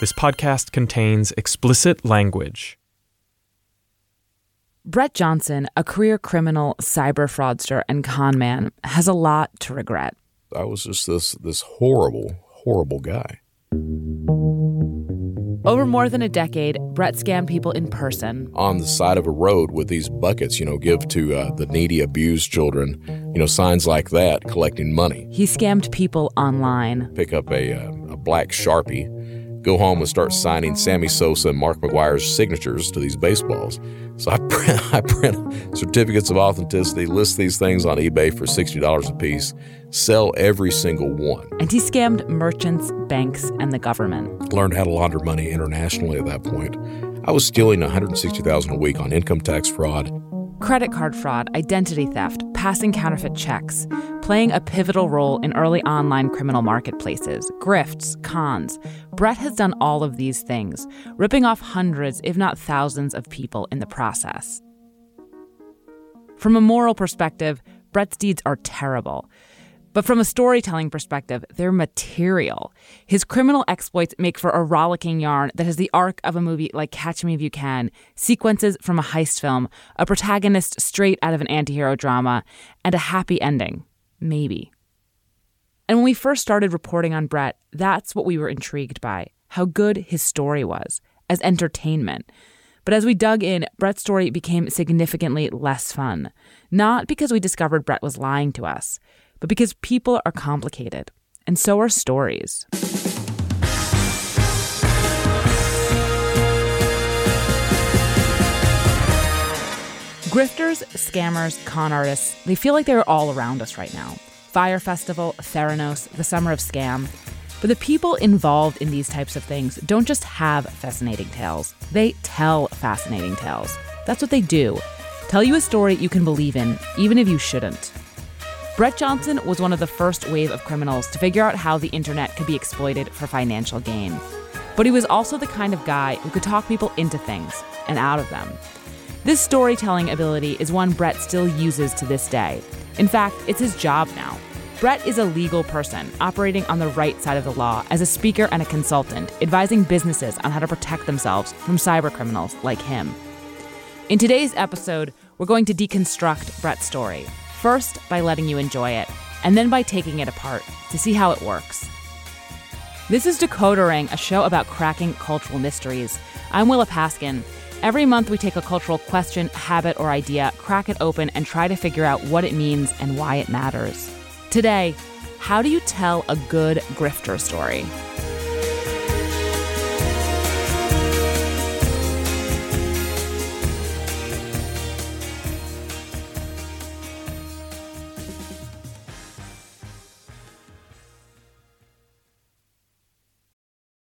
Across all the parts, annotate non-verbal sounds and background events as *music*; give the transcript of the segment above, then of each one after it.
This podcast contains explicit language. Brett Johnson, a career criminal, cyber fraudster, and con man, has a lot to regret. I was just this this horrible, horrible guy. Over more than a decade, Brett scammed people in person. On the side of a road with these buckets, you know, give to uh, the needy, abused children, you know, signs like that, collecting money. He scammed people online. Pick up a, uh, a black Sharpie, go home and start signing Sammy Sosa and Mark McGwire's signatures to these baseballs. So I *laughs* print, I print certificates of authenticity, list these things on eBay for $60 a piece, sell every single one. And he scammed merchants, banks, and the government. Learned how to launder money internationally at that point. I was stealing 160,000 a week on income tax fraud. Credit card fraud, identity theft, passing counterfeit checks, playing a pivotal role in early online criminal marketplaces, grifts, cons. Brett has done all of these things, ripping off hundreds, if not thousands, of people in the process. From a moral perspective, Brett's deeds are terrible. But from a storytelling perspective, they're material. His criminal exploits make for a rollicking yarn that has the arc of a movie like Catch Me If You Can, sequences from a heist film, a protagonist straight out of an antihero drama, and a happy ending. Maybe. And when we first started reporting on Brett, that's what we were intrigued by how good his story was as entertainment. But as we dug in, Brett's story became significantly less fun. Not because we discovered Brett was lying to us but because people are complicated, and so are stories. Grifters, scammers, con artists, they feel like they're all around us right now. Fyre Festival, Theranos, the Summer of Scam. But the people involved in these types of things don't just have fascinating tales, they tell fascinating tales. That's what they do. Tell you a story you can believe in, even if you shouldn't. Brett Johnson was one of the first wave of criminals to figure out how the internet could be exploited for financial gain. But he was also the kind of guy who could talk people into things and out of them. This storytelling ability is one Brett still uses to this day. In fact, it's his job now. Brett is a legal person operating on the right side of the law as a speaker and a consultant, advising businesses on how to protect themselves from cybercriminals like him. In today's episode, we're going to deconstruct Brett's story First, by letting you enjoy it, and then by taking it apart to see how it works. This is Decoder Ring, a show about cracking cultural mysteries. I'm Willa Paskin. Every month, we take a cultural question, habit, or idea, crack it open, and try to figure out what it means and why it matters. Today, how do you tell a good grifter story?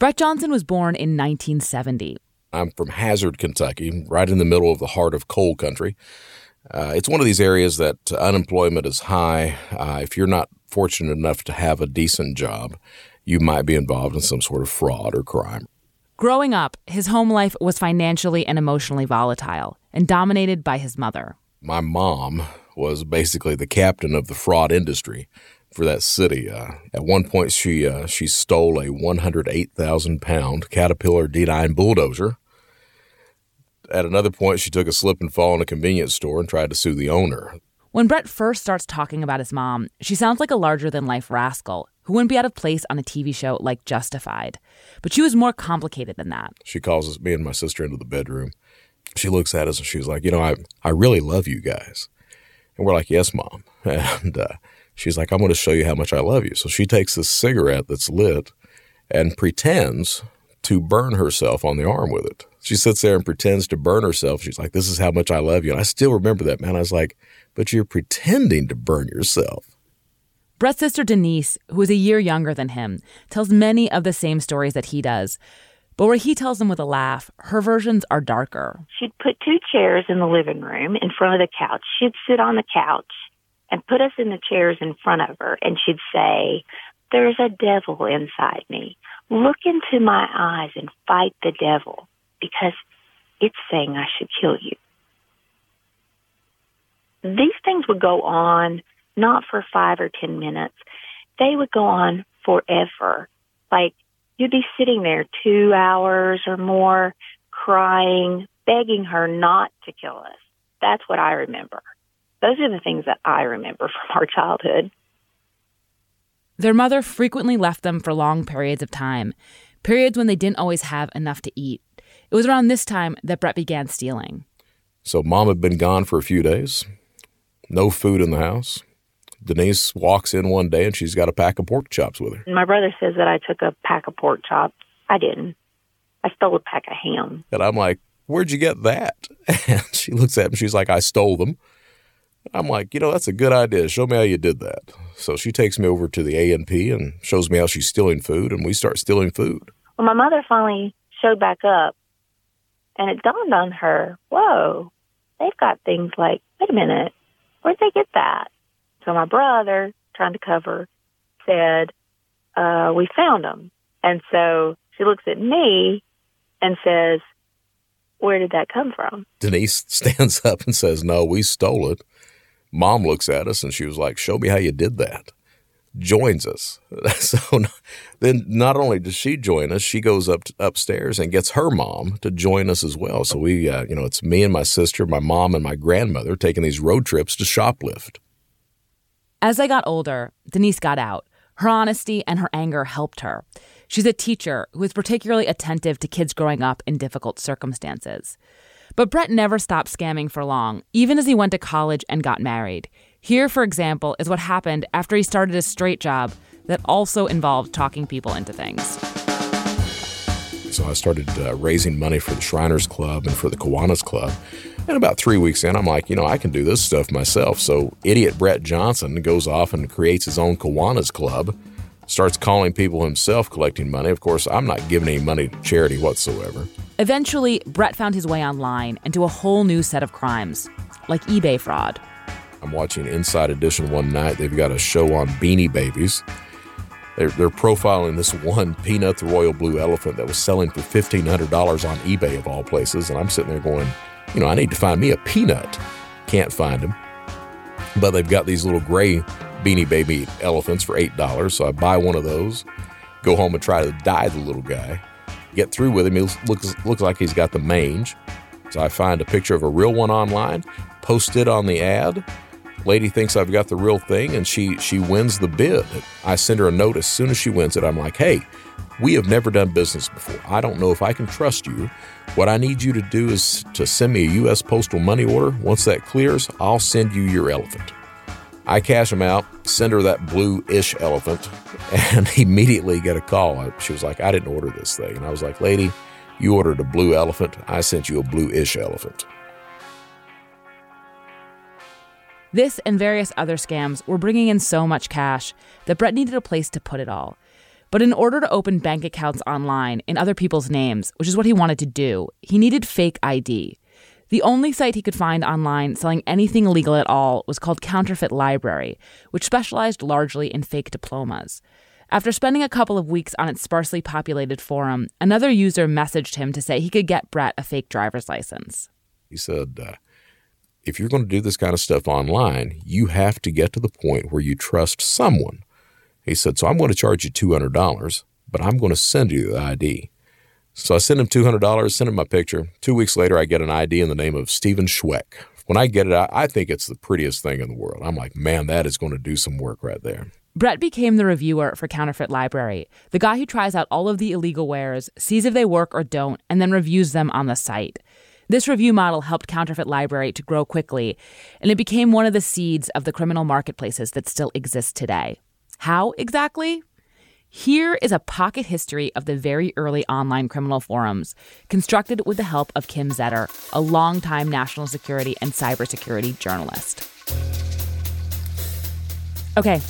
Brett Johnson was born in 1970. I'm from Hazard, Kentucky, right in the middle of the heart of coal country. Uh, it's one of these areas that unemployment is high. Uh, if you're not fortunate enough to have a decent job, you might be involved in some sort of fraud or crime. Growing up, his home life was financially and emotionally volatile and dominated by his mother. My mom was basically the captain of the fraud industry for that city. Uh, at one point, she uh, she stole a 108,000 pound Caterpillar D9 bulldozer. At another point, she took a slip and fall in a convenience store and tried to sue the owner. When Brett first starts talking about his mom, she sounds like a larger than life rascal who wouldn't be out of place on a TV show like Justified. But she was more complicated than that. She calls us, me and my sister, into the bedroom. She looks at us and she's like, You know, I, I really love you guys. And we're like, Yes, mom. *laughs* And uh, She's like, I'm going to show you how much I love you. So she takes this cigarette that's lit and pretends to burn herself on the arm with it. She sits there and pretends to burn herself. She's like, This is how much I love you. And I still remember that, man. I was like, But you're pretending to burn yourself. Brett's sister Denise, who is a year younger than him, tells many of the same stories that he does. But where he tells them with a laugh, her versions are darker. She'd put two chairs in the living room in front of the couch. She'd sit on the couch and put us in the chairs in front of her, and she'd say, There's a devil inside me. Look into my eyes and fight the devil because it's saying I should kill you. These things would go on not for five or ten minutes. They would go on forever. Like you'd be sitting there two hours or more crying, begging her not to kill us. That's what I remember. Those are the things that I remember from our childhood. Their mother frequently left them for long periods of time, periods when they didn't always have enough to eat. It was around this time that Brett began stealing. So mom had been gone for a few days, no food in the house. Denise walks in one day and she's got a pack of pork chops with her. My brother says that I took a pack of pork chops. I didn't. I stole a pack of ham. And I'm like, Where'd you get that? *laughs* And she looks at me, she's like, I stole them. I'm like, you know, that's a good idea. Show me how you did that. So she takes me over to the A and P and shows me how she's stealing food, and we start stealing food. Well, my mother finally showed back up, and it dawned on her, whoa, they've got things like, wait a minute, where'd they get that? So my brother, trying to cover, said, uh, we found them. And so she looks at me and says, where did that come from? Denise *laughs* stands up and says, no, we stole it. Mom looks at us and she was like, show me how you did that. Joins us. *laughs* So then not only does she join us, she goes up to, upstairs and gets her mom to join us as well. So we, uh, you know, it's me and my sister, my mom and my grandmother taking these road trips to shoplift. As I got older, Denise got out. Her honesty and her anger helped her. She's a teacher who is particularly attentive to kids growing up in difficult circumstances. But Brett never stopped scamming for long, even as he went to college and got married. Here, for example, is what happened after he started a straight job that also involved talking people into things. So I started uh, raising money for the Shriners Club and for the Kiwanis Club. And about three weeks in, I'm like, you know, I can do this stuff myself. So idiot Brett Johnson goes off and creates his own Kiwanis Club, starts calling people himself collecting money. Of course, I'm not giving any money to charity whatsoever. Eventually, Brett found his way online into a whole new set of crimes, like eBay fraud. I'm watching Inside Edition one night. They've got a show on beanie babies. They're, they're profiling this one Peanut the Royal Blue Elephant that was selling for $1,500 on eBay, of all places. And I'm sitting there going, you know, I need to find me a peanut. Can't find him. But they've got these little gray beanie baby elephants for $8. So I buy one of those, go home and try to dye the little guy. Get through with him. He looks, looks like he's got the mange. So I find a picture of a real one online, post it on the ad. Lady thinks I've got the real thing and she she wins the bid. I send her a note as soon as she wins it. I'm like, "Hey, we have never done business before. I don't know if I can trust you. What I need you to do is to send me a U.S. postal money order. Once that clears, I'll send you your elephant." I cash them out, send her that blue ish elephant, and *laughs* immediately get a call. She was like, I didn't order this thing. And I was like, Lady, you ordered a blue elephant. I sent you a blue ish elephant. This and various other scams were bringing in so much cash that Brett needed a place to put it all. But in order to open bank accounts online in other people's names, which is what he wanted to do, he needed fake ID. The only site he could find online selling anything illegal at all was called Counterfeit Library, which specialized largely in fake diplomas. After spending a couple of weeks on its sparsely populated forum, another user messaged him to say he could get Brett a fake driver's license. He said, uh, if you're going to do this kind of stuff online, you have to get to the point where you trust someone. He said, so I'm going to charge you $200, but I'm going to send you the ID. So I send him $200, send him my picture. Two weeks later, I get an ID in the name of Steven Schweck. When I get it, I think it's the prettiest thing in the world. I'm like, man, that is going to do some work right there. Brett became the reviewer for Counterfeit Library, the guy who tries out all of the illegal wares, sees if they work or don't, and then reviews them on the site. This review model helped Counterfeit Library to grow quickly, and it became one of the seeds of the criminal marketplaces that still exist today. How exactly? Here is a pocket history of the very early online criminal forums, constructed with the help of Kim Zetter, a longtime national security and cybersecurity journalist. Okay,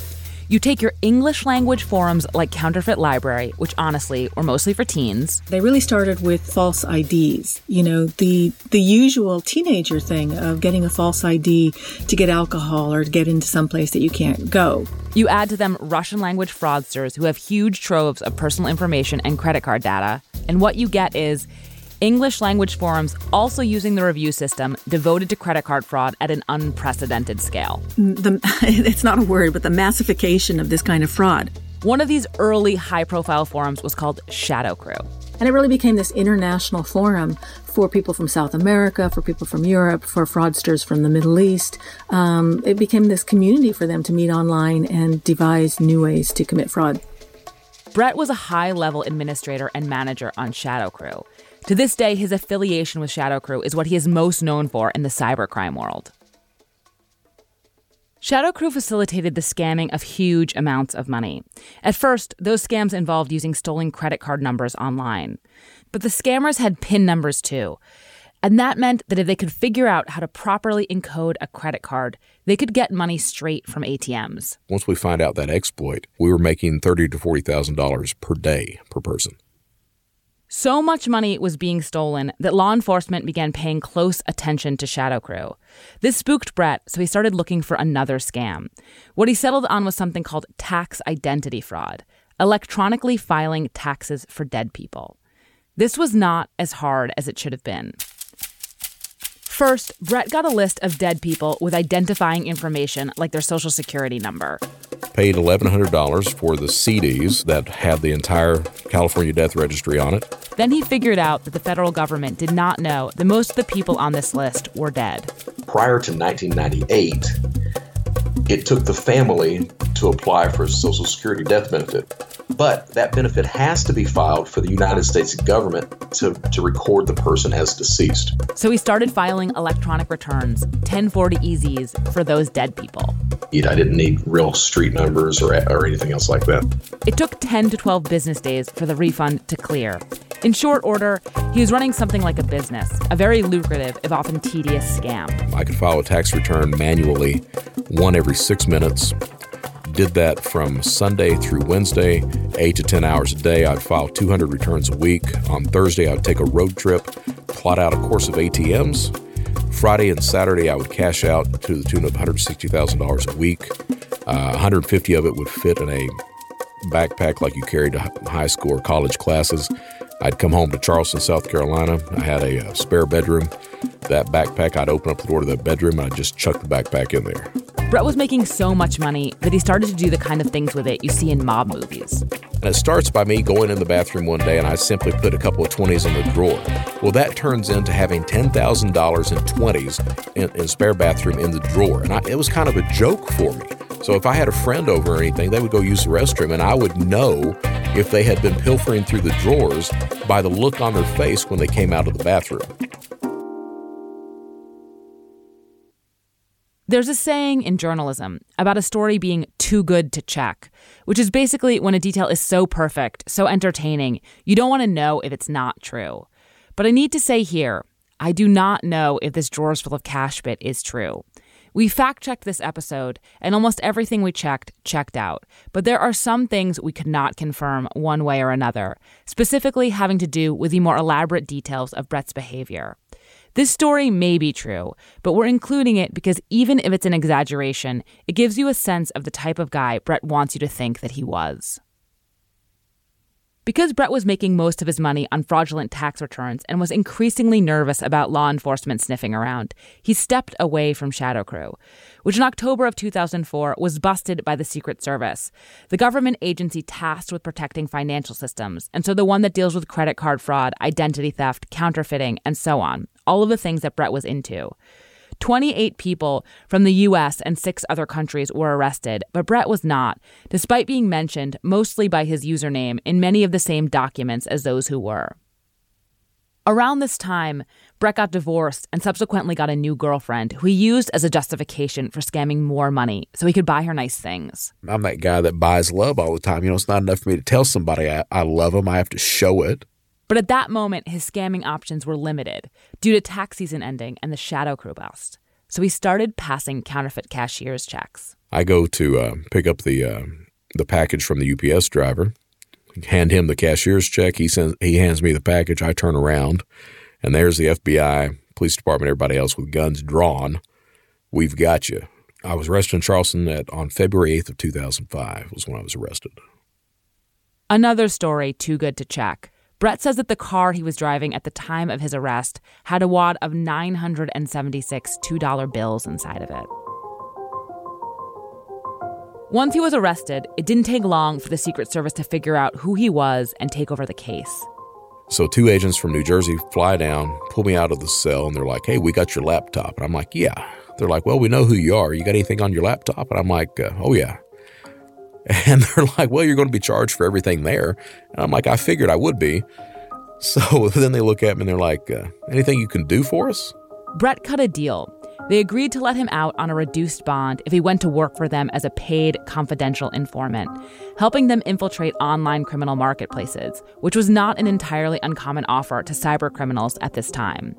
You take your English language forums like Counterfeit Library, which honestly were mostly for teens. They really started with false IDs. You know, the the usual teenager thing of getting a false ID to get alcohol or to get into some place that you can't go. You add to them Russian language fraudsters who have huge troves of personal information and credit card data, and what you get is English language forums also using the review system devoted to credit card fraud at an unprecedented scale. The, *laughs* it's not a word, but the massification of this kind of fraud. One of these early high profile forums was called Shadow Crew. And it really became this international forum for people from South America, for people from Europe, for fraudsters from the Middle East. Um, it became this community for them to meet online and devise new ways to commit fraud. Brett was a high level administrator and manager on Shadow Crew. To this day, his affiliation with Shadow Crew is what he is most known for in the cybercrime world. Shadow Crew facilitated the scamming of huge amounts of money. At first, those scams involved using stolen credit card numbers online. But the scammers had PIN numbers too. And that meant that if they could figure out how to properly encode a credit card, they could get money straight from ATMs. Once we find out that exploit, we were making thirty to forty thousand dollars per day per person. So much money was being stolen that law enforcement began paying close attention to Shadow Crew. This spooked Brett, so he started looking for another scam. What he settled on was something called tax identity fraud, electronically filing taxes for dead people. This was not as hard as it should have been. First, Brett got a list of dead people with identifying information like their social security number. Paid $1,100 for the CDs that had the entire California death registry on it. Then he figured out that the federal government did not know that most of the people on this list were dead. Prior to 1998, it took the family to apply for a Social Security death benefit. But that benefit has to be filed for the United States government to, to record the person as deceased. So he started filing electronic returns, 1040EZs, for those dead people. I didn't need real street numbers or, or anything else like that. It took 10 to 12 business days for the refund to clear. In short order, he was running something like a business, a very lucrative, if often tedious scam. I could file a tax return manually, one every six minutes. Did that from Sunday through Wednesday, eight to 10 hours a day. I'd file 200 returns a week. On Thursday, I'd take a road trip, plot out a course of ATMs. Friday and Saturday, I would cash out to the tune of $160,000 a week. Uh, 150 of it would fit in a backpack like you carried to high school or college classes. I'd come home to Charleston, South Carolina. I had a, a spare bedroom. That backpack, I'd open up the door to that bedroom and I'd just chuck the backpack in there. Brett was making so much money that he started to do the kind of things with it you see in mob movies. And it starts by me going in the bathroom one day and I simply put a couple of 20s in the drawer. Well, that turns into having $10,000 in 20s in, in spare bathroom in the drawer. And I, it was kind of a joke for me. So if I had a friend over or anything, they would go use the restroom and I would know if they had been pilfering through the drawers by the look on their face when they came out of the bathroom. There's a saying in journalism about a story being too good to check, which is basically when a detail is so perfect, so entertaining, you don't want to know if it's not true. But I need to say here, I do not know if this drawers full of cash bit is true. We fact checked this episode, and almost everything we checked checked out. But there are some things we could not confirm one way or another, specifically having to do with the more elaborate details of Brett's behavior. This story may be true, but we're including it because even if it's an exaggeration, it gives you a sense of the type of guy Brett wants you to think that he was. Because Brett was making most of his money on fraudulent tax returns and was increasingly nervous about law enforcement sniffing around, he stepped away from Shadow Crew, which in October of 2004 was busted by the Secret Service, the government agency tasked with protecting financial systems, and so the one that deals with credit card fraud, identity theft, counterfeiting, and so on, all of the things that Brett was into. 28 people from the US and six other countries were arrested, but Brett was not, despite being mentioned mostly by his username in many of the same documents as those who were. Around this time, Brett got divorced and subsequently got a new girlfriend who he used as a justification for scamming more money so he could buy her nice things. I'm that guy that buys love all the time. You know, it's not enough for me to tell somebody I, I love them, I have to show it. But at that moment, his scamming options were limited due to tax season ending and the Shadow Crew bust. so he started passing counterfeit cashier's checks. I go to uh, pick up the uh, the package from the UPS driver, hand him the cashier's check. He sends he hands me the package. I turn around, and there's the FBI, police department, everybody else with guns drawn. We've got you. I was arrested in Charleston at, on February 8th of 2005 was when I was arrested. Another story too good to check. Brett says that the car he was driving at the time of his arrest had a wad of 976 $2 bills inside of it. Once he was arrested, it didn't take long for the Secret Service to figure out who he was and take over the case. So two agents from New Jersey fly down, pull me out of the cell, and they're like, "Hey, we got your laptop." And I'm like, "Yeah." They're like, "Well, we know who you are. You got anything on your laptop?" And I'm like, uh, "Oh yeah." *laughs* And they're like, "Well, you're going to be charged for everything there." And I'm like, "I figured I would be." So *laughs* then they look at me and they're like, uh, "Anything you can do for us?" Brett cut a deal. They agreed to let him out on a reduced bond if he went to work for them as a paid confidential informant, helping them infiltrate online criminal marketplaces, which was not an entirely uncommon offer to cyber criminals at this time.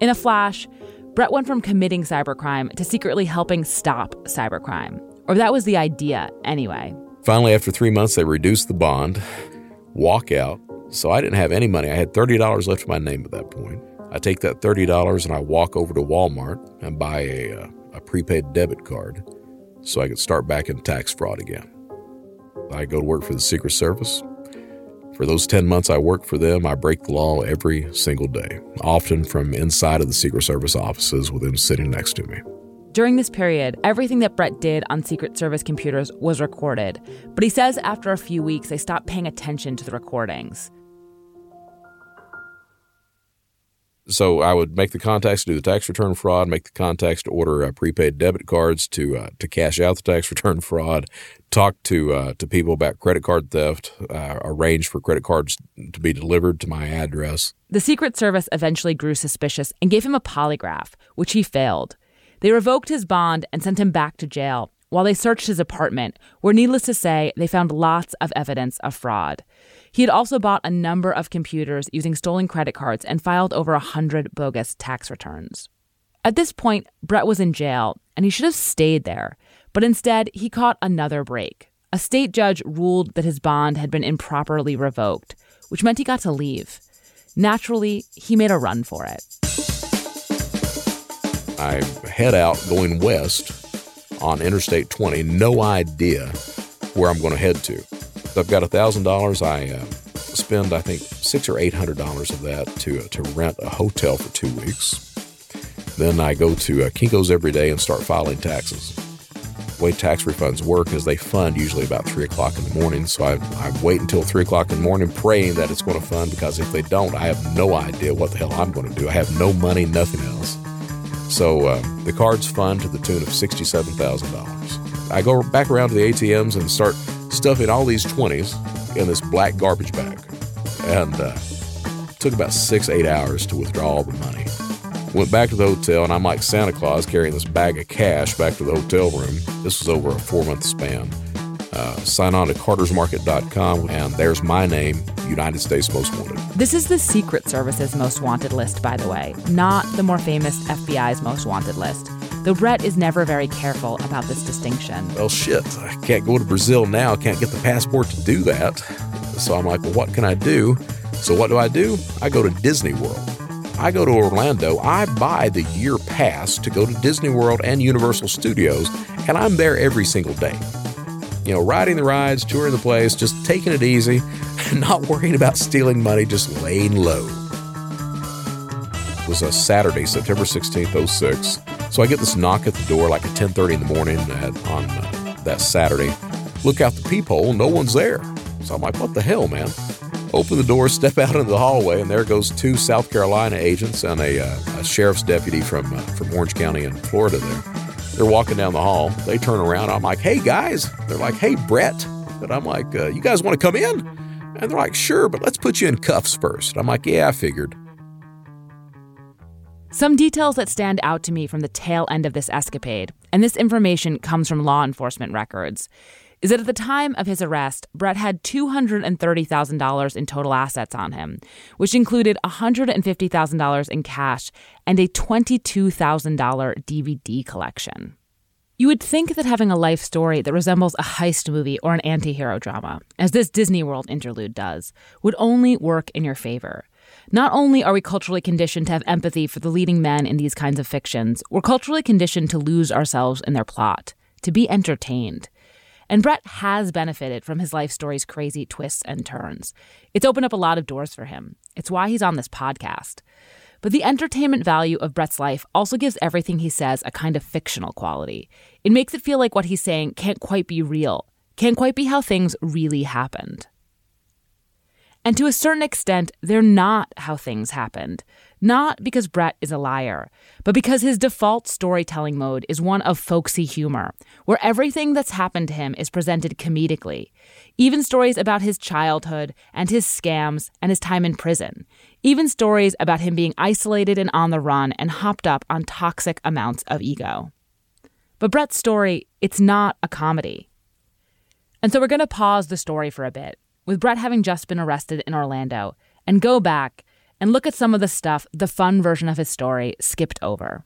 In a flash, Brett went from committing cybercrime to secretly helping stop cybercrime. Or that was the idea, anyway. Finally, after three months, they reduced the bond, walk out. So I didn't have any money. I had $30 left in my name at that point. I take that $30 and I walk over to Walmart and buy a, uh, a prepaid debit card so I could start back in tax fraud again. I go to work for the Secret Service. For those 10 months I work for them, I break the law every single day, often from inside of the Secret Service offices with them sitting next to me. During this period, everything that Brett did on Secret Service computers was recorded, but he says after a few weeks they stopped paying attention to the recordings. So I would make the contacts to do the tax return fraud, make the contacts to order uh, prepaid debit cards to uh, to cash out the tax *laughs* return fraud, talk to uh, to people about credit card theft, uh, arrange for credit cards to be delivered to my address. The Secret Service eventually grew suspicious and gave him a polygraph, which he failed. They revoked his bond and sent him back to jail while they searched his apartment, where needless to say, they found lots of evidence of fraud. He had also bought a number of computers using stolen credit cards and filed over a hundred bogus tax returns. At this point, Brett was in jail, and he should have stayed there, but instead, he caught another break. A state judge ruled that his bond had been improperly revoked, which meant he got to leave. Naturally, he made a run for it. I head out going west on Interstate 20, no idea where I'm going to head to. I've got $1,000. I uh, spend, I think, six or eight hundred dollars of that to, uh, to rent a hotel for two weeks. Then I go to uh, Kinko's every day and start filing taxes. The way tax refunds work is they fund usually about 3 o'clock in the morning. So I, I wait until 3 o'clock in the morning praying that it's going to fund because if they don't, I have no idea what the hell I'm going to do. I have no money, nothing else. So uh, the cards fund to the tune of $67,000. I go back around to the ATMs and start stuffing all these 20s in this black garbage bag. And uh, took about six, eight hours to withdraw all the money. Went back to the hotel, and I'm like Santa Claus carrying this bag of cash back to the hotel room. This was over a four month span. Uh, sign on to cardersmarket.com, and there's my name, United States Most Wanted. This is the Secret Service's most wanted list, by the way, not the more famous FBI's most wanted list. Though Brett is never very careful about this distinction. Well, shit, I can't go to Brazil now. I can't get the passport to do that. So I'm like, well, what can I do? So what do I do? I go to Disney World. I go to Orlando. I buy the year pass to go to Disney World and Universal Studios, and I'm there every single day you know, riding the rides, touring the place, just taking it easy, *laughs* not worrying about stealing money, just laying low. It was a Saturday, September 16th, 06. So I get this knock at the door like at 10:30 in the morning at, on uh, that Saturday. Look out the peephole, no one's there. So I'm like, what the hell, man? Open the door, *laughs* step out into the hallway, and there goes two South Carolina agents and a, uh, a sheriff's deputy from uh, from Orange County in Florida there. They're walking down the hall. They turn around. I'm like, hey, guys. They're like, hey, Brett. And I'm like, uh, you guys want to come in? And they're like, sure, but let's put you in cuffs first. I'm like, yeah, I figured. Some details that stand out to me from the tail end of this escapade, and this information comes from law enforcement records. Is that at the time of his arrest, Brett had $230,000 in total assets on him, which included $150,000 in cash and a $22,000 DVD collection. You would think that having a life story that resembles a heist movie or an anti hero drama, as this Disney World interlude does, would only work in your favor. Not only are we culturally conditioned to have empathy for the leading men in these kinds of fictions, we're culturally conditioned to lose ourselves in their plot, to be entertained. And Brett has benefited from his life story's crazy twists and turns. It's opened up a lot of doors for him. It's why he's on this podcast. But the entertainment value of Brett's life also gives everything he says a kind of fictional quality. It makes it feel like what he's saying can't quite be real, can't quite be how things really happened. And to a certain extent, they're not how things happened. Not because Brett is a liar, but because his default storytelling mode is one of folksy humor, where everything that's happened to him is presented comedically. Even stories about his childhood and his scams and his time in prison. Even stories about him being isolated and on the run and hopped up on toxic amounts of ego. But Brett's story, it's not a comedy. And so we're going to pause the story for a bit with Brett having just been arrested in Orlando, and go back and look at some of the stuff the fun version of his story skipped over.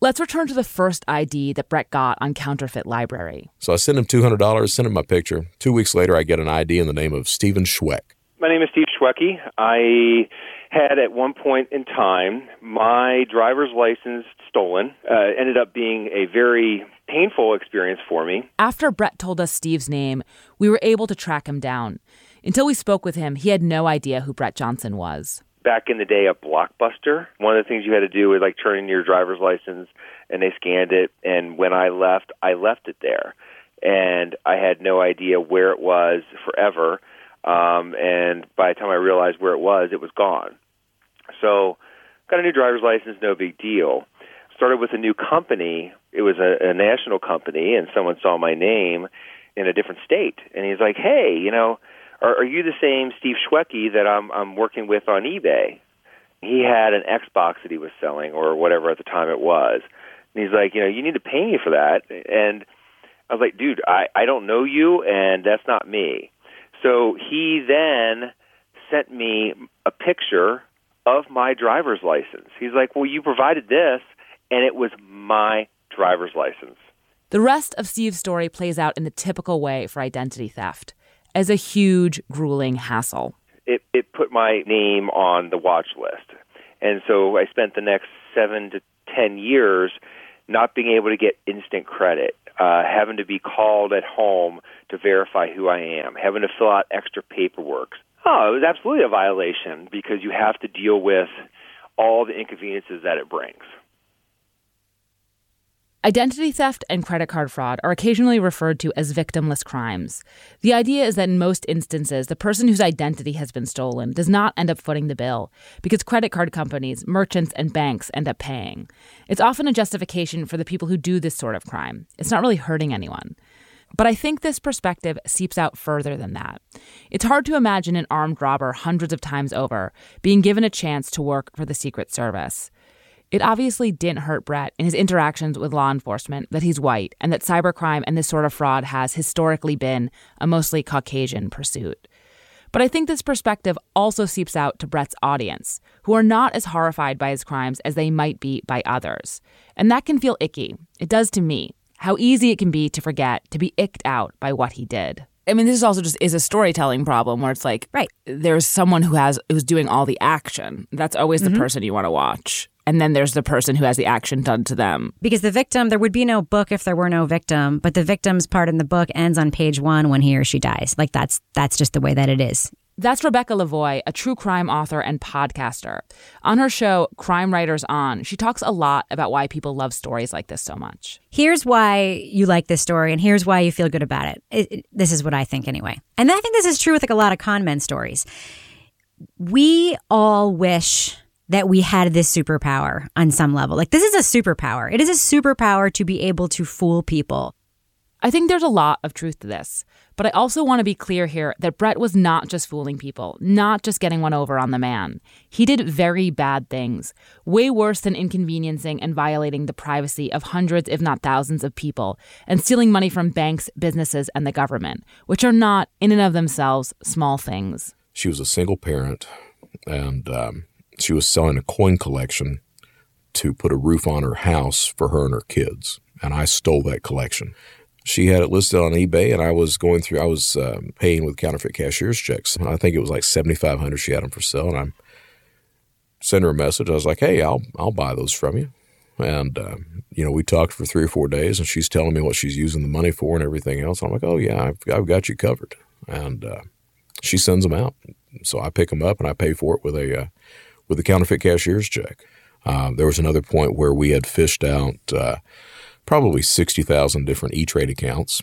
Let's return to the first ID that Brett got on Counterfeit Library. So I sent him $200, sent him my picture. Two weeks later, I get an ID in the name of Steven Schweck. My name is Steve Schwecke. I had at one point in time my driver's license stolen. Uh, ended up being a very painful experience for me. After Brett told us Steve's name, we were able to track him down. Until we spoke with him, he had no idea who Brett Johnson was back in the day a blockbuster one of the things you had to do was like turn in your driver's license and they scanned it and when i left i left it there. And i had no idea where it was forever um and by the time i realized where it was it was gone. So got a new driver's license no big deal. Started with a new company. It was a, a national company and someone saw my name in a different state. And he's like hey you know are, are you the same Steve Schwecke that I'm I'm working with on eBay? He had an Xbox that he was selling or whatever at the time it was. And he's like, you know, you need to pay me for that. And I was like, dude, I, I don't know you and that's not me. So he then sent me a picture of my driver's license. He's like, well, you provided this and it was my driver's license. The rest of Steve's story plays out in the typical way for identity theft as a huge, grueling hassle. It, it put my name on the watch list. And so I spent the next seven to 10 years not being able to get instant credit, uh, having to be called at home to verify who I am, having to fill out extra paperwork. Oh, it was absolutely a violation because you have to deal with all the inconveniences that it brings. Identity theft and credit card fraud are occasionally referred to as victimless crimes. The idea is that in most instances, the person whose identity has been stolen does not end up footing the bill because credit card companies, merchants, and banks end up paying. It's often a justification for the people who do this sort of crime. It's not really hurting anyone. But I think this perspective seeps out further than that. It's hard to imagine an armed robber hundreds of times over being given a chance to work for the Secret Service. It obviously didn't hurt Brett in his interactions with law enforcement that he's white and that cybercrime and this sort of fraud has historically been a mostly Caucasian pursuit. But I think this perspective also seeps out to Brett's audience, who are not as horrified by his crimes as they might be by others. And that can feel icky. It does to me. How easy it can be to forget, to be icked out by what he did. I mean, this is also just is a storytelling problem where it's like, right, there's someone who has who's doing all the action. That's always the mm-hmm. person you want to watch and then there's the person who has the action done to them. Because the victim, there would be no book if there were no victim, but the victim's part in the book ends on page one when he or she dies. Like that's that's just the way that it is. That's Rebecca Lavoie, a true crime author and podcaster. On her show, Crime Writers On, she talks a lot about why people love stories like this so much. Here's why you like this story, and here's why you feel good about it. it, it this is what I think, anyway. And I think this is true with like a lot of con men stories. We all wish that we had this superpower on some level. Like, this is a superpower. It is a superpower to be able to fool people. I think there's a lot of truth to this. But I also want to be clear here that Brett was not just fooling people, not just getting one over on the man. He did very bad things, way worse than inconveniencing and violating the privacy of hundreds, if not thousands, of people, and stealing money from banks, businesses, and the government, which are not, in and of themselves, small things. She was a single parent, and um, she was selling a coin collection to put a roof on her house for her and her kids. And I stole that collection she had it listed on eBay, and I was going through. I was um, paying with counterfeit cashier's checks. I think it was like seventy five hundred. She had them for sale, and I sent her a message. I was like, "Hey, I'll I'll buy those from you." And uh, you know, we talked for three or four days, and she's telling me what she's using the money for and everything else. I'm like, "Oh yeah, I've, I've got you covered." And uh, she sends them out, so I pick them up and I pay for it with a uh, with a counterfeit cashier's check. Uh, there was another point where we had phished out uh, probably 60,000 different E Trade accounts.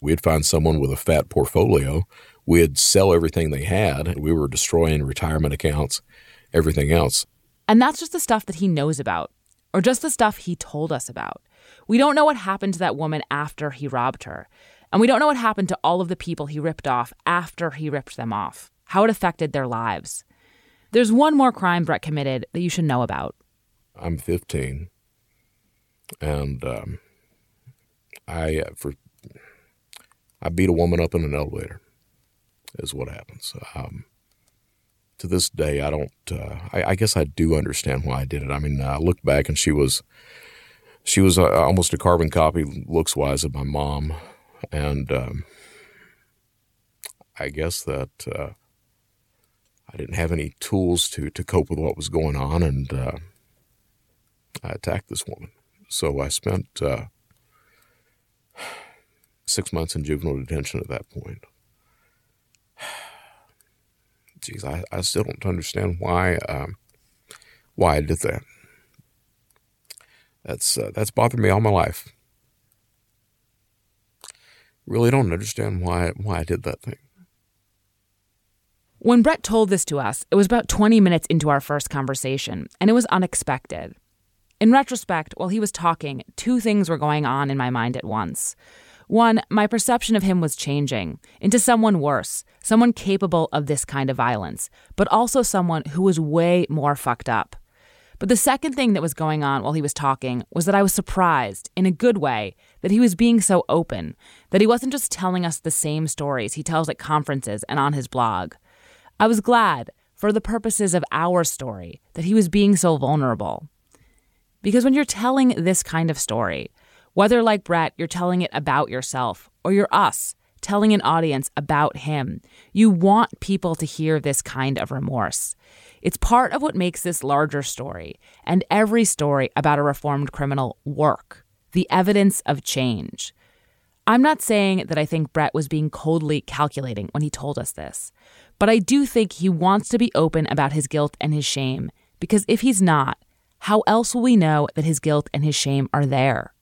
We'd find someone with a fat portfolio. We'd sell everything they had. We were destroying retirement accounts, everything else. And that's just the stuff that he knows about, or just the stuff he told us about. We don't know what happened to that woman after he robbed her. And we don't know what happened to all of the people he ripped off after he ripped them off, how it affected their lives. There's one more crime Brett committed that you should know about. I'm 15 and um, I uh, for I beat a woman up in an elevator. Is what happens. Um, to this day, I don't. Uh, I, I, guess I do understand why I did it. I mean, I look back and she was she was uh, almost a carbon copy, looks wise, of my mom, and um, I guess that uh, I didn't have any tools to to cope with what was going on, and uh, I attacked this woman. So I spent uh, six months in juvenile detention at that point. Geez, I, I still don't understand why um, why I did that. That's uh, that's bothered me all my life. Really don't understand why why I did that thing. When Brett told this to us, it was about 20 minutes into our first conversation, and it was unexpected. In retrospect, while he was talking, two things were going on in my mind at once. One, my perception of him was changing into someone worse, someone capable of this kind of violence, but also someone who was way more fucked up. But the second thing that was going on while he was talking was that I was surprised, in a good way, that he was being so open, that he wasn't just telling us the same stories he tells at conferences and on his blog. I was glad, for the purposes of our story, that he was being so vulnerable. Because when you're telling this kind of story, whether like Brett, you're telling it about yourself, or you're us, telling an audience about him, you want people to hear this kind of remorse. It's part of what makes this larger story and every story about a reformed criminal work the evidence of change. I'm not saying that I think Brett was being coldly calculating when he told us this, but I do think he wants to be open about his guilt and his shame, because if he's not, how else will we know that his guilt and his shame are there?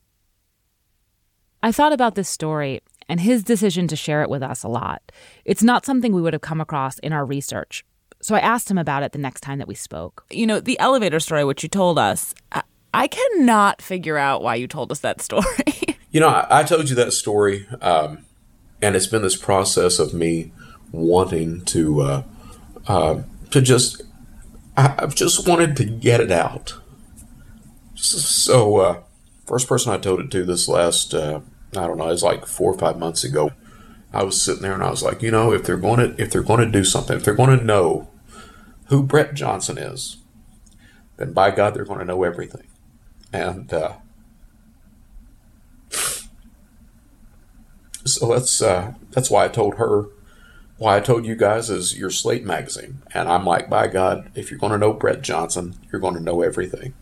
I thought about this story and his decision to share it with us a lot. It's not something we would have come across in our research. So I asked him about it the next time that we spoke. You know, the elevator story, which you told us, I, cannot figure out why you told us that *laughs* story. you know, I, I, told you that story, um, and it's been this process of me wanting to uh, uh, to just I've just wanted to get it out. So, uh, first person I told it to this last, uh, I don't know, it was like four or five months ago. I was sitting there and I was like, you know, if they're going to, if they're going to do something, if they're going to know who Brett Johnson is, then by God, they're going to know everything. And, uh, so that's, uh, that's why I told her, why I told you guys is your Slate magazine. And I'm like, by God, if you're going to know Brett Johnson, you're going to know everything.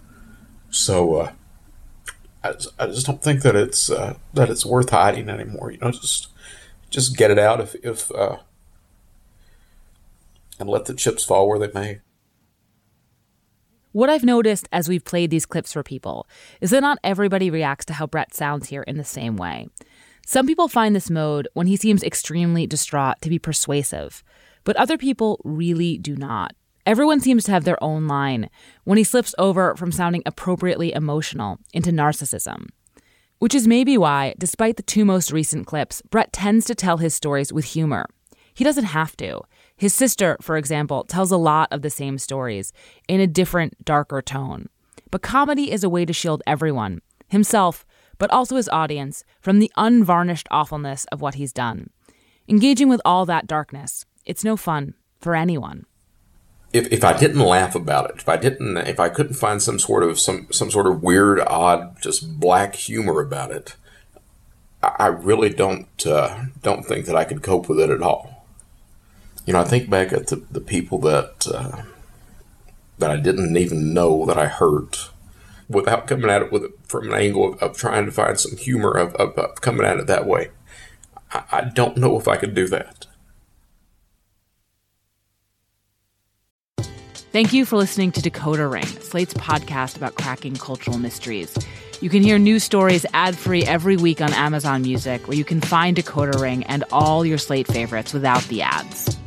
So uh, I, just, I just don't think that it's uh, that it's worth hiding anymore. You know, just just get it out if if uh, and let the chips fall where they may. What I've noticed as we've played these clips for people is that not everybody reacts to how Brett sounds here in the same way. Some people find this mode, when he seems extremely distraught, to be persuasive, but other people really do not. Everyone seems to have their own line when he slips over from sounding appropriately emotional into narcissism. Which is maybe why, despite the two most recent clips, Brett tends to tell his stories with humor. He doesn't have to. His sister, for example, tells a lot of the same stories in a different, darker tone. But comedy is a way to shield everyone, himself, but also his audience, from the unvarnished awfulness of what he's done. Engaging with all that darkness, it's no fun for anyone. If, if I didn't laugh about it, if I didn't, if I couldn't find some sort of some some sort of weird, odd, just black humor about it, I, really don't uh, don't think that I could cope with it at all you know, I think back at the, the people that uh, that I didn't even know that I hurt, without coming at it with from an angle of, of trying to find some humor of, of, of, coming at it that way. I, I don't know if I could do that. Thank you for listening to Decoder Ring, Slate's podcast about cracking cultural mysteries. You can hear new stories ad free every week on Amazon Music, where you can find Decoder Ring and all your Slate favorites without the ads.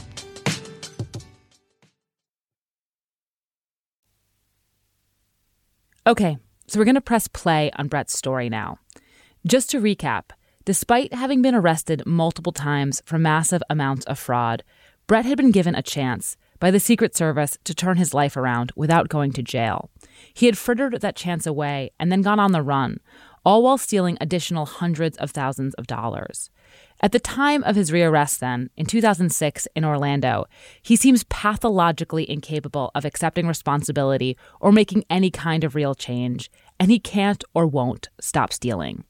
Okay, so we're going to press play on Brett's story now. Just to recap, despite having been arrested multiple times for massive amounts of fraud, Brett had been given a chance by the Secret Service to turn his life around without going to jail. He had frittered that chance away and then gone on the run, all while stealing additional hundreds of thousands of dollars. At the time of his rearrest, then, in 2006 in Orlando, he seems pathologically incapable of accepting responsibility or making any kind of real change, and he can't or won't stop stealing.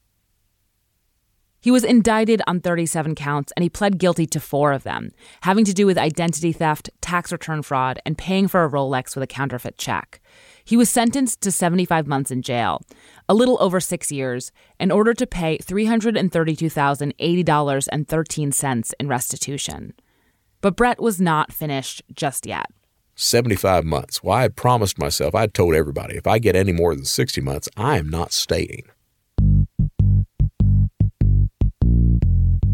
He was indicted on 37 counts and he pled guilty to four of them, having to do with identity theft, tax return fraud, and paying for a Rolex with a counterfeit check. He was sentenced to 75 months in jail, a little over six years, in order to pay $332,080.13 in restitution. But Brett was not finished just yet. 75 months. Well, I had promised myself, I'd told everybody, if I get any more than 60 months, I am not staying.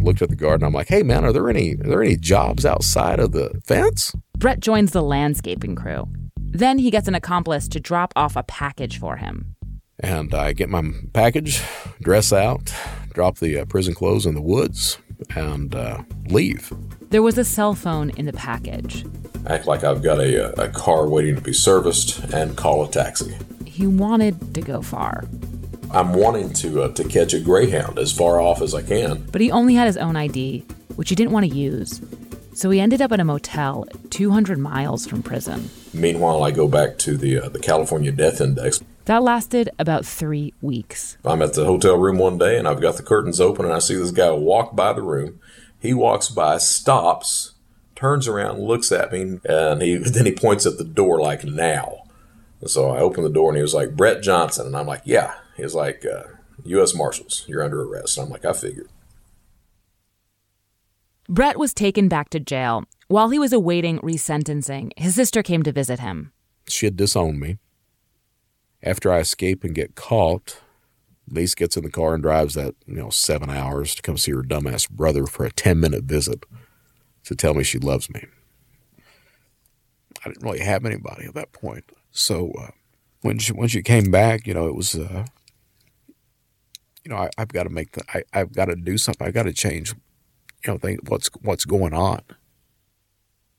Looked at the guard and I'm like, hey man, are there any are there any jobs outside of the fence? Brett joins the landscaping crew. Then he gets an accomplice to drop off a package for him. And I get my package, dress out, drop the uh, prison clothes in the woods, and uh, leave. There was a cell phone in the package. Act like I've got a, uh, a car waiting to be serviced and call a taxi. He wanted to go far. I'm wanting to uh, to catch a greyhound as far off as I can. But he only had his own ID, which he didn't want to use. So he ended up in a motel 200 miles from prison. Meanwhile, I go back to the uh, the California Death Index. That lasted about three weeks. I'm at the hotel room one day and I've got the curtains open and I see this guy walk by the room. He walks by, stops, turns around, looks at me, and he *laughs* then he points at the door like now. So I open the door and he was like Brett Johnson, and I'm like, yeah. He's like, uh, U.S. Marshals, you're under arrest. And I'm like, I figured. Brett was taken back to jail. While he was awaiting resentencing, his sister came to visit him. She had disowned me. After I escape and get caught, Lise gets in the car and drives that, you know, seven hours to come see her dumbass brother for a 10 minute visit to tell me she loves me. I didn't really have anybody at that point. So uh, when she when she came back, you know, it was, uh, you know, I, have got to make the, I, I've got to do something. I've got to change you know, think what's what's going on.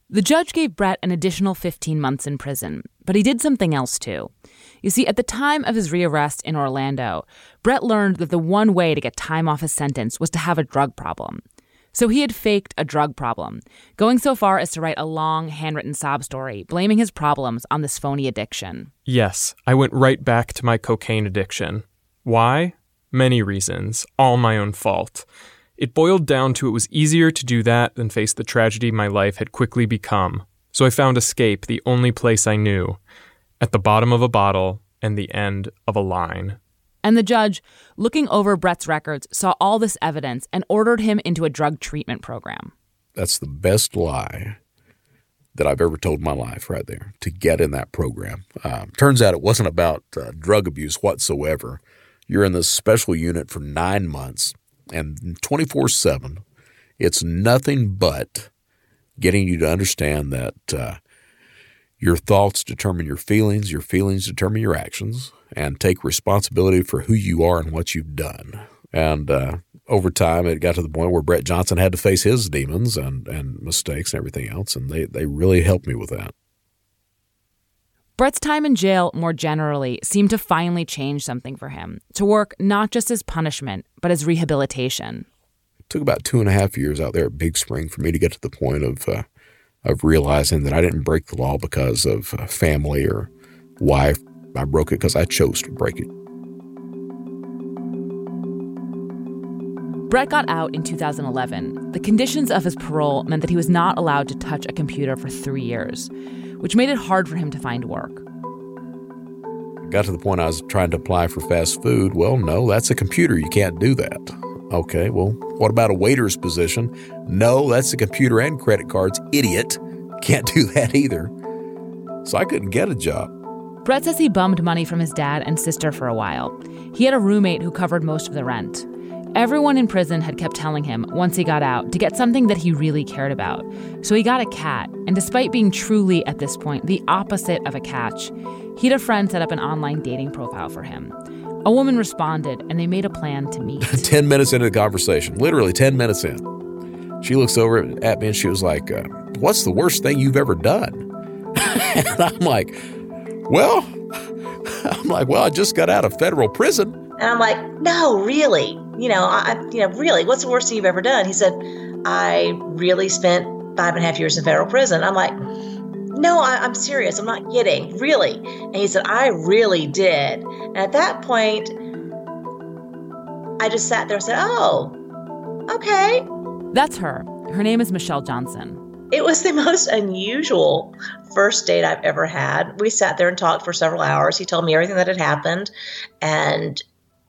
The judge gave Brett an additional 15 months in prison, but he did something else too. You see, at the time of his rearrest in Orlando, Brett learned that the one way to get time off his sentence was to have a drug problem. So he had faked a drug problem, going so far as to write a long, handwritten sob story blaming his problems on this phony addiction. Yes, I went right back to my cocaine addiction. Why? Many reasons, all my own fault. It boiled down to it was easier to do that than face the tragedy my life had quickly become. So I found escape the only place I knew at the bottom of a bottle and the end of a line. And the judge, looking over Brett's records, saw all this evidence and ordered him into a drug treatment program. That's the best lie that I've ever told in my life right there to get in that program. Um, turns out it wasn't about uh, drug abuse whatsoever. You're in this special unit for nine months and 24 7. It's nothing but getting you to understand that uh, your thoughts determine your feelings, your feelings determine your actions, and take responsibility for who you are and what you've done. And uh, over time, it got to the point where Brett Johnson had to face his demons and, and mistakes and everything else, and they, they really helped me with that. Brett's time in jail more generally seemed to finally change something for him, to work not just as punishment, but as rehabilitation. It took about two and a half years out there at Big Spring for me to get to the point of, uh, of realizing that I didn't break the law because of uh, family or wife. I broke it because I chose to break it. Brett got out in 2011. The conditions of his parole meant that he was not allowed to touch a computer for three years, which made it hard for him to find work. Got to the point I was trying to apply for fast food. Well, no, that's a computer. You can't do that. Okay, well, what about a waiter's position? No, that's a computer and credit cards. Idiot. Can't do *laughs* that either. So I couldn't get a job. Brett says he bummed money from his dad and sister for a while. He had a roommate who covered most of the rent. Everyone in prison had kept telling him, once he got out, to get something that he really cared about. So he got a cat, and despite being truly, at this point, the opposite of a catch, he had a friend set up an online dating profile for him. A woman responded, and they made a plan to meet. *laughs* 10 minutes into the conversation, literally 10 minutes in, she looks over at me and she was like, uh, What's the worst thing you've ever done? *laughs* and I'm like, Well, *laughs* I'm like, Well, I just got out of federal prison. And I'm like, No, really? you know, I, you know, really, what's the worst thing you've ever done? He said, I really spent five and a half years in federal prison. I'm like, no, I, am serious. I'm not kidding. Really. And he said, I really did. And at that point, I just sat there and said, oh, okay. That's her. Her name is Michelle Johnson. It was the *laughs* most unusual first date I've ever had. We sat there and talked for several hours. He told me everything that had happened. And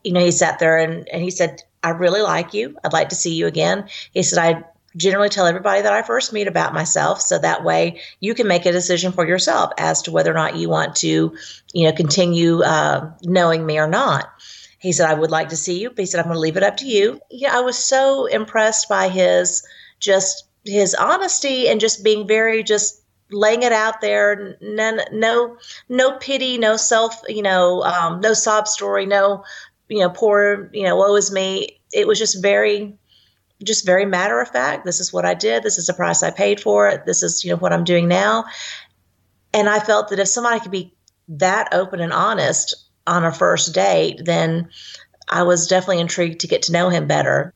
you know, he sat there and, and he said, I really like you. I'd like to see you again. He said, I generally tell everybody that I first meet about myself. So that way you can make a decision for yourself as to whether or not you want to, you know, continue uh, knowing me or not. He said, I would like to see you. But he said, I'm going to leave it up to you. Yeah, I was so impressed by his just his honesty and just being very just laying it out there none no no pity no self you know um, no sob story no you know, poor, you know, woe is me. It was just very, just very matter of fact. This is what I did. This is the price I paid for it. This is, you know, what I'm doing now. And I felt that if somebody could be that open and honest on a first date, then I was definitely intrigued to get to know him better.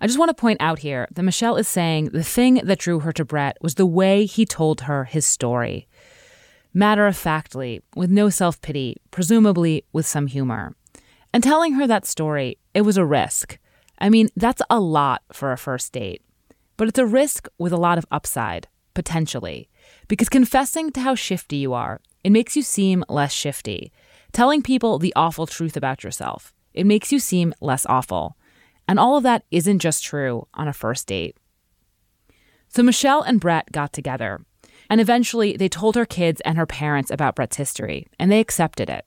I just want to point out here that Michelle is saying the thing that drew her to Brett was the way he told her his story. Matter of factly, with no self pity, presumably with some humor. And telling her that story, it was a risk. I mean, that's a lot for a first date. But it's a risk with a lot of upside, potentially. Because confessing to how shifty you are, it makes you seem less shifty. Telling people the awful truth about yourself, it makes you seem less awful. And all of that isn't just true on a first date. So Michelle and Brett got together. And eventually, they told her kids and her parents about Brett's history, and they accepted it.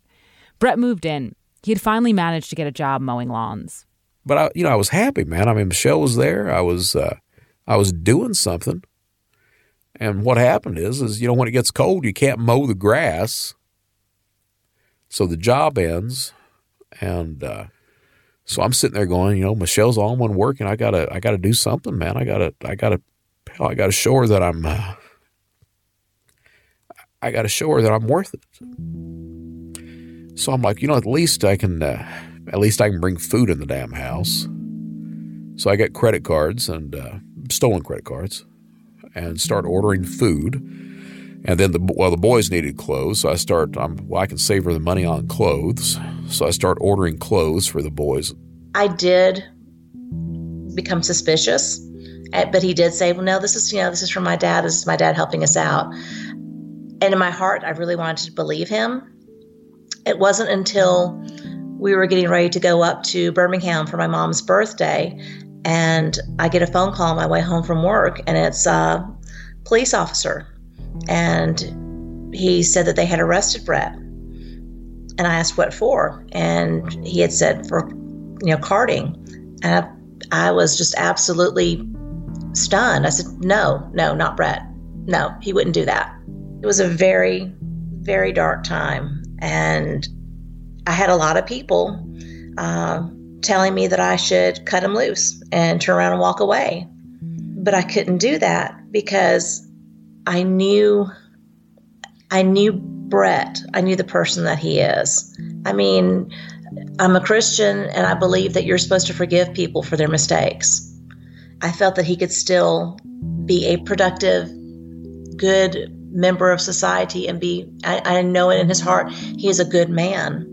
Brett moved in, he had finally managed to get a job mowing lawns. But I, you know, I was happy, man. I mean, Michelle was there. I was, uh, I was doing something. And what happened is, is you know, when it gets cold, you can't mow the grass. So the job ends, and uh, so I'm sitting there going, you know, Michelle's on one working. I gotta, I gotta do something, man. I gotta, I gotta, I gotta show her that I'm, uh, I gotta show her that I'm worth it. So I'm like, you know, at least I can, uh, at least I can bring food in the damn house. So I get credit cards and uh, stolen credit cards, and start ordering food. And then the well, the boys needed clothes, so I start. I'm well, I can save her the money on clothes, so I start ordering clothes for the boys. I did become suspicious, eh, but he did say, "Well, no, this is you know this is from my dad. This is my dad helping us out." And in my heart, I really wanted to believe him it wasn't until we were getting ready to go up to Birmingham for my mom's birthday, and I get a phone call on my way home from work, and it's a police officer. and he said that they had arrested Brett. And I asked what for, and he had said for, you know, carding. And I, I was just absolutely stunned. I said, no, no, not Brett. No, he wouldn't do that. It was a very, very dark time. And I had a lot of people uh, telling me that I should cut him loose and turn around and walk away. But I couldn't do that because I knew I knew Brett. I knew the person that he is. I mean, I'm a Christian and I believe that you're supposed to forgive people for their mistakes. I felt that he could still be a productive, good member of society and be, I, I know it in his heart, he is a good man.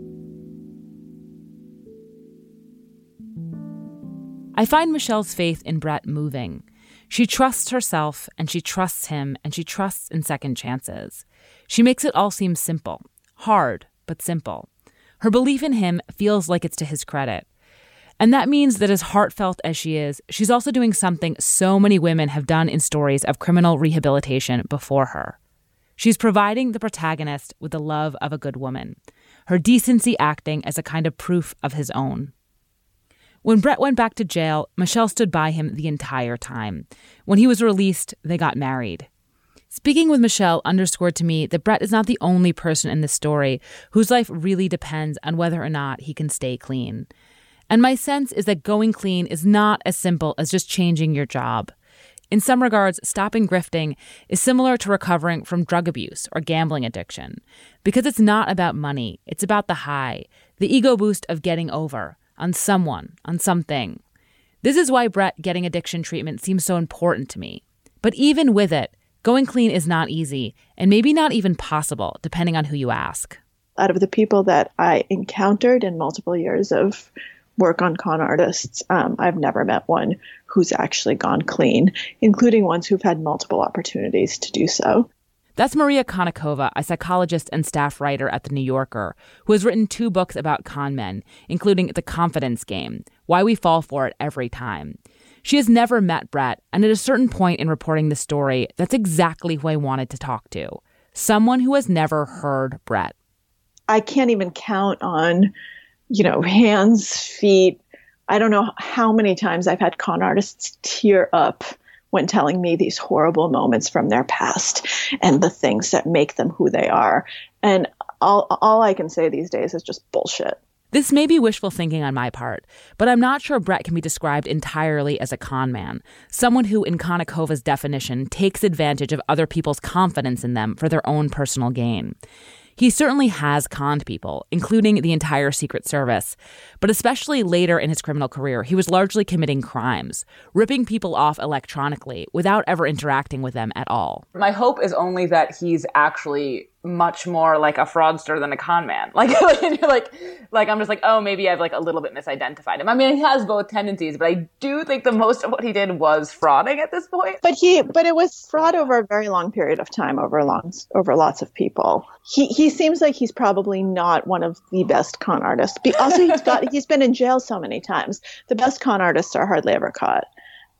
I find Michelle's faith in Brett moving. She trusts herself and she trusts him and she trusts in second chances. She makes it all seem simple, hard, but simple. Her belief in him feels like it's to his credit. And that means that as heartfelt as she is, she's also doing something so many women have done in stories of criminal rehabilitation before her. She's providing the protagonist with the love of a good woman, her decency acting as a kind of proof of his own. When Brett went back to jail, Michelle stood by him the entire time. When he was released, they got married. Speaking with Michelle underscored to me that Brett is not the only person in this story whose life really depends on whether or not he can stay clean. And my sense is that going clean is not as simple as just changing your job. In some regards, stopping grifting is similar to recovering from drug abuse or gambling addiction because it's not about money, it's about the high, the ego boost of getting over, on someone, on something. This is why Brett getting addiction treatment seems so important to me. But even with it, going clean is not easy and maybe not even possible, depending on who you ask. Out of the people that I encountered in multiple years of work on con artists, um, I've never met one who's actually gone clean, including ones who've had multiple opportunities to do so. That's Maria Konnikova, a psychologist and staff writer at The New Yorker, who has written two books about con men, including The Confidence Game Why We Fall for It Every Time. She has never met Brett, and at a certain point in reporting the story, that's exactly who I wanted to talk to someone who has never heard Brett. I can't even count on, you know, hands, feet. I don't know how many times I've had con artists tear up when telling me these horrible moments from their past and the things that make them who they are. And all, all I can say these days is just bullshit. This may be wishful thinking on my part, but I'm not sure Brett can be described entirely as a con man, someone who, in Konnikova's definition, takes advantage of other people's confidence in them for their own personal gain. He certainly has conned people, including the entire Secret Service. But especially later in his criminal career, he was largely committing crimes, ripping people off electronically without ever interacting with them at all. My hope is only that he's actually much more like a fraudster than a con man. *laughs* Like, like, like I'm just like, oh, maybe I've like a little bit misidentified him. I mean, he has both tendencies, but I do think the most of what he did was frauding at this point. But he, but it was fraud over a very long period of time, over long, over lots of people. He he seems like he's probably not one of the best con artists. Also, he's got *laughs* he's been in jail so many times. The best con artists are hardly ever caught.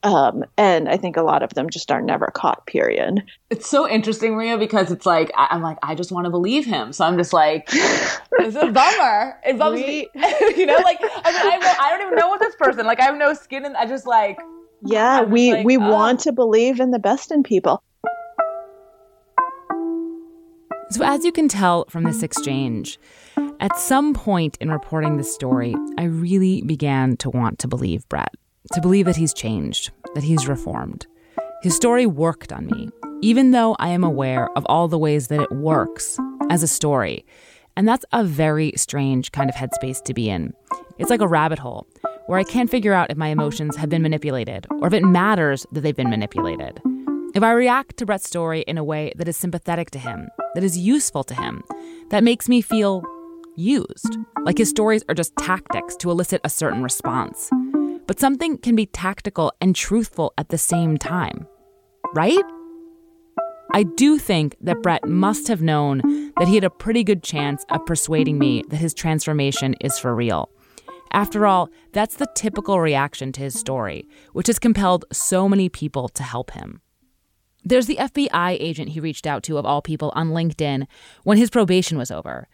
Um, and I think a lot of them just are never caught, period. It's so interesting, Maria, because it's like, I, am like, I just want to believe him. So I'm just like, *laughs* it's a bummer. It bums me. *laughs* you know, like, I, mean, I, no, I, don't even know what this person, like, I have no skin in, I just like, yeah, we, like, we oh. want to believe in the best in people. So, as you can tell from this exchange, at some point in reporting this story, I really began to want to believe Brett to believe that he's changed, that he's reformed. His story worked on me, even though I am aware of all the ways that it works as a story. And that's a very strange kind of headspace to be in. It's like a rabbit hole where I can't figure out if my emotions have been manipulated or if it matters that they've been manipulated. If I react to Brett's story in a way that is sympathetic to him, that is useful to him, that makes me feel used, like his stories are just tactics to elicit a certain response but something can be tactical and truthful at the same time, right? I do think that Brett must have known that he had a pretty good chance of persuading me that his transformation is for real. After all, that's the typical reaction to his story, which has compelled so many people to help him. There's the FBI agent he reached out to, of all people, on LinkedIn when his probation was over.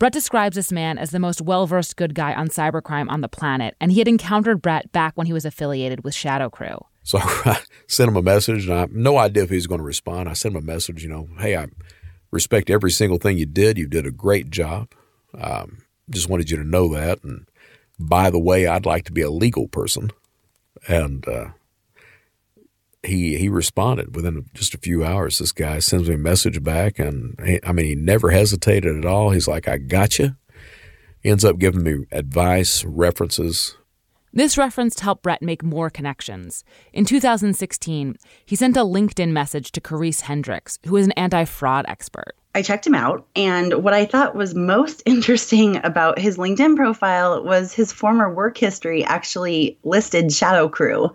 Brett describes this man as the most well versed good guy on cybercrime on the planet, and he had encountered Brett back when he was affiliated with Shadow Crew. So *laughs* I sent him a message, and I have no idea if he's going to respond. I sent him a message, you know, hey, I respect every single thing you did. You did a great job. Um, just wanted you to know that. And by the way, I'd like to be a legal person. And uh, he he responded within just a few hours. This guy sends me a message back, and he, I mean, he never hesitated at all. He's like, "I got you." He ends up giving me advice, references. This reference helped Brett make more connections. In 2016, he sent a LinkedIn message to Karisse Hendricks, who is an anti fraud expert. I checked him out, and what I thought was most *laughs* interesting about his LinkedIn profile was his former work history actually listed Shadow Crew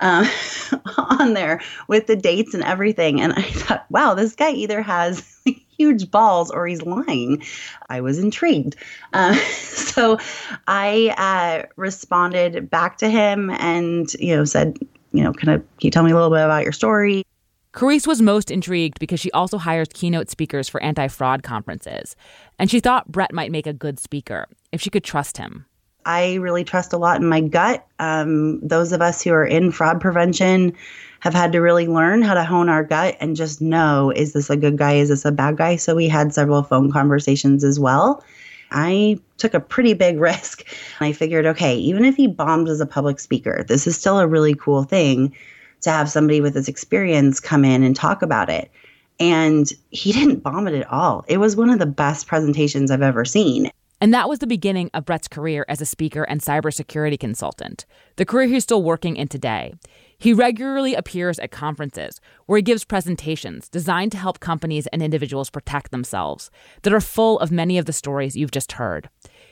uh, *laughs* on there with the dates and everything. And I thought, wow, this guy either has *laughs* huge balls or he's lying. I was intrigued. Uh, *laughs* so I uh, responded back to him and, you know, said, you know, kind of, can you tell me a little bit about your story? Karisse was most intrigued because she also hires keynote speakers for anti fraud conferences. And she thought Brett might make a good speaker if she could trust him. I really trust a lot in my gut. Um, those of us who are in fraud prevention have had to really learn how to hone our gut and just know is this a good guy? Is this a bad guy? So we had several phone conversations as well. I took a pretty big *laughs* risk. I figured, okay, even if he bombs as a public speaker, this is still a really cool thing to have somebody with this experience come in and talk about it. And he *laughs* didn't bomb it at all. It was one of the best presentations I've ever seen. And that was the beginning of Brett's career as a speaker and cybersecurity consultant, the career he's still working in today. He regularly appears at conferences where he gives presentations designed to help companies and individuals protect themselves that are full of many of the stories you've just heard.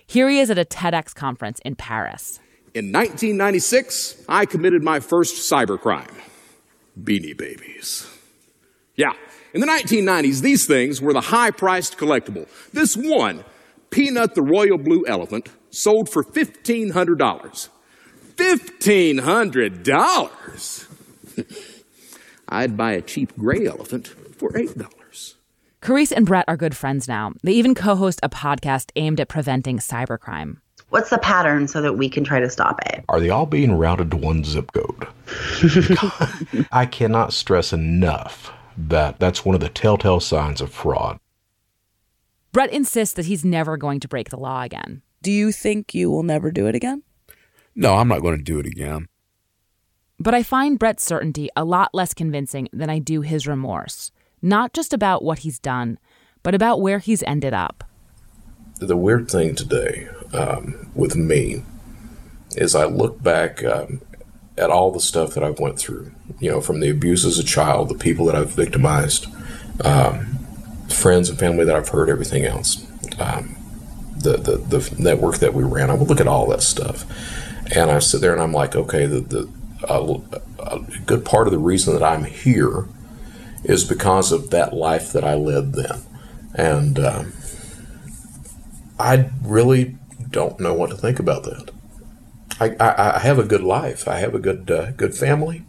Here he is at a TEDx conference in Paris. In 1996, I committed my first cybercrime Beanie Babies. Yeah, in the 1990s, these things were the high priced collectible. This one, Peanut the Royal Blue Elephant, sold for $1,500. $1,500? *laughs* I'd buy a cheap gray elephant for $8. Karisse and Brett are good friends now. They even co host a podcast aimed at preventing cybercrime. What's the pattern so that we can try to stop it? Are they all being routed to one zip code? *laughs* *laughs* I cannot stress enough that that's one of the telltale signs of fraud. Brett insists that he's never going to break the law again. Do you think you will never do it again? No, I'm not going to do it again. But I find Brett's certainty a lot less convincing than I do his remorse. Not just about what he's done, but about where he's ended up. The weird thing today um, with me is I look back um, at all the stuff that I've went through. You know, from the abuse as a child, the people that I've victimized, um, friends and family that I've heard, everything else. Um, the, the, the network that we ran, I would look at all that stuff. And I sit there and I'm like, okay, the, the a, a good part of the reason that I'm here is because of that life that I led then. And uh, I really don't know what to think about that. I, I, I have a good life. I have a good uh, good family.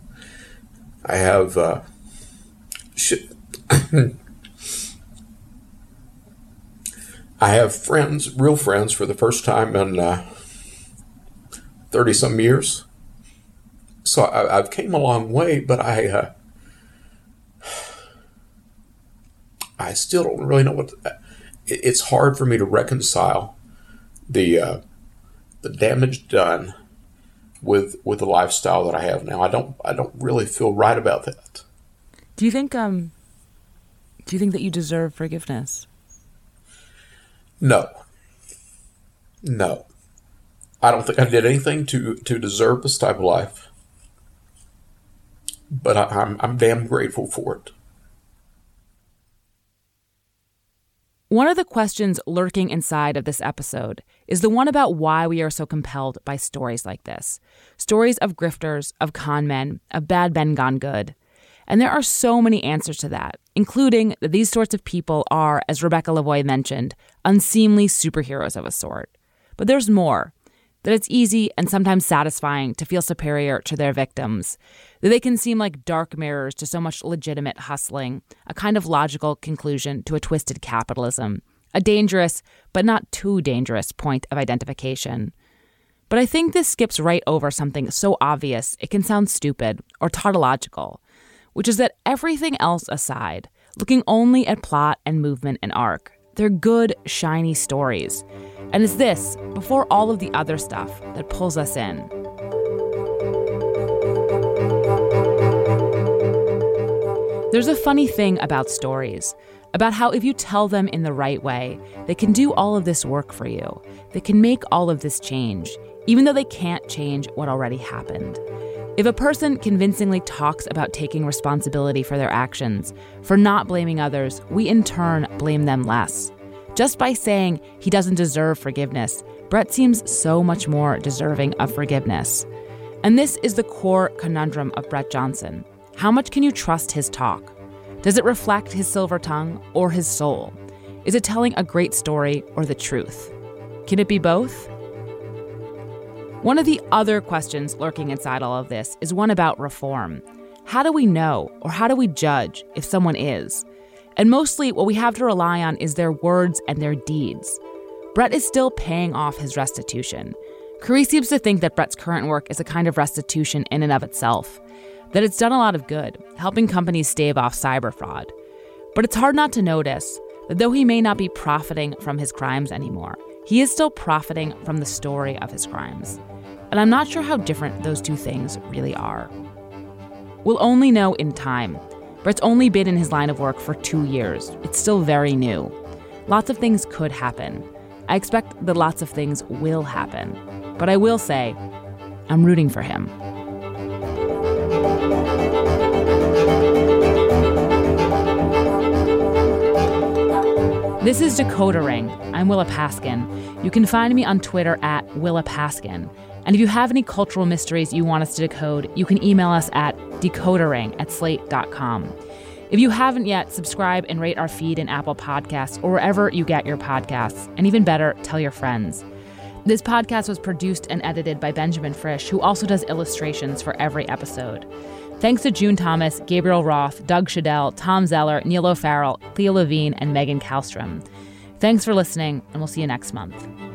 I have uh, I have friends, real friends, for the first time in thirty uh, some years. So I, have came a long way, but I uh, I still don't really know what. To, it's hard for me to reconcile the uh, the damage done with with the lifestyle that I have now. I don't I don't really feel right about that. Do you think um do you think that you deserve forgiveness? No. No. I don't think I did anything to, to deserve this type of life. But I, I'm, I'm damn grateful for it. One of the questions lurking inside of this episode is the one about why we are so compelled by stories like this stories of grifters, of con men, of bad men gone good. And there are so many answers to that, including that these sorts of people are, as Rebecca Lavoie mentioned, unseemly superheroes of a sort. But there's more. that it's easy and sometimes satisfying to feel superior to their victims, that they can seem like dark mirrors to so much legitimate hustling, a kind of logical conclusion to a twisted capitalism, a dangerous, but not too dangerous point of identification. But I think this skips right over something so obvious it can sound stupid or tautological, which is that everything else aside, looking only at plot and movement and arc, they're good, shiny stories. And it's this, before all of the other stuff, that pulls us in. There's a funny thing about stories, about how if you tell them in the right way, they can do all of this work for you. They can make all of this change, even though they can't change what already happened. If a person convincingly talks about taking responsibility for their actions, for not blaming others, we in turn blame them less. Just by saying he doesn't deserve forgiveness, Brett seems so much more deserving of forgiveness. And this is the core conundrum of Brett Johnson. How much can you trust his talk? Does it reflect his silver tongue or his soul? Is it telling a great story or the truth? Can it be both? One of the other questions lurking inside all of this is one about reform. How do we know or how do we judge if someone is? And mostly, what we have to rely on is their words and their deeds. Brett is still paying off his restitution. Carrie seems to think that Brett's current work is a kind of restitution in and of itself, that it's done a lot of good, helping companies stave off cyber fraud. But it's hard not to notice that though he may not be profiting from his crimes anymore, he is still profiting from the story of his crimes. And I'm not sure how different those two things really are. We'll only know in time. Brett's only been in his line of work for two years. It's still very new. Lots of things could happen. I expect that lots of things will happen. But I will say, I'm rooting for him. This is Decoder Ring. I'm Willa Paskin. You can find me on Twitter at Willa Paskin. And if you have any cultural mysteries you want us to decode, you can email us at decodering at slate.com. If you haven't yet, subscribe and rate our feed in Apple Podcasts or wherever you get your podcasts. And even better, tell your friends. This podcast was produced and edited by Benjamin Frisch, who also does illustrations for every episode. Thanks to June Thomas, Gabriel Roth, Doug Shadell, Tom Zeller, Neil O'Farrell, Cleo Levine, and Megan Kallstrom. Thanks for listening, and we'll see you next month.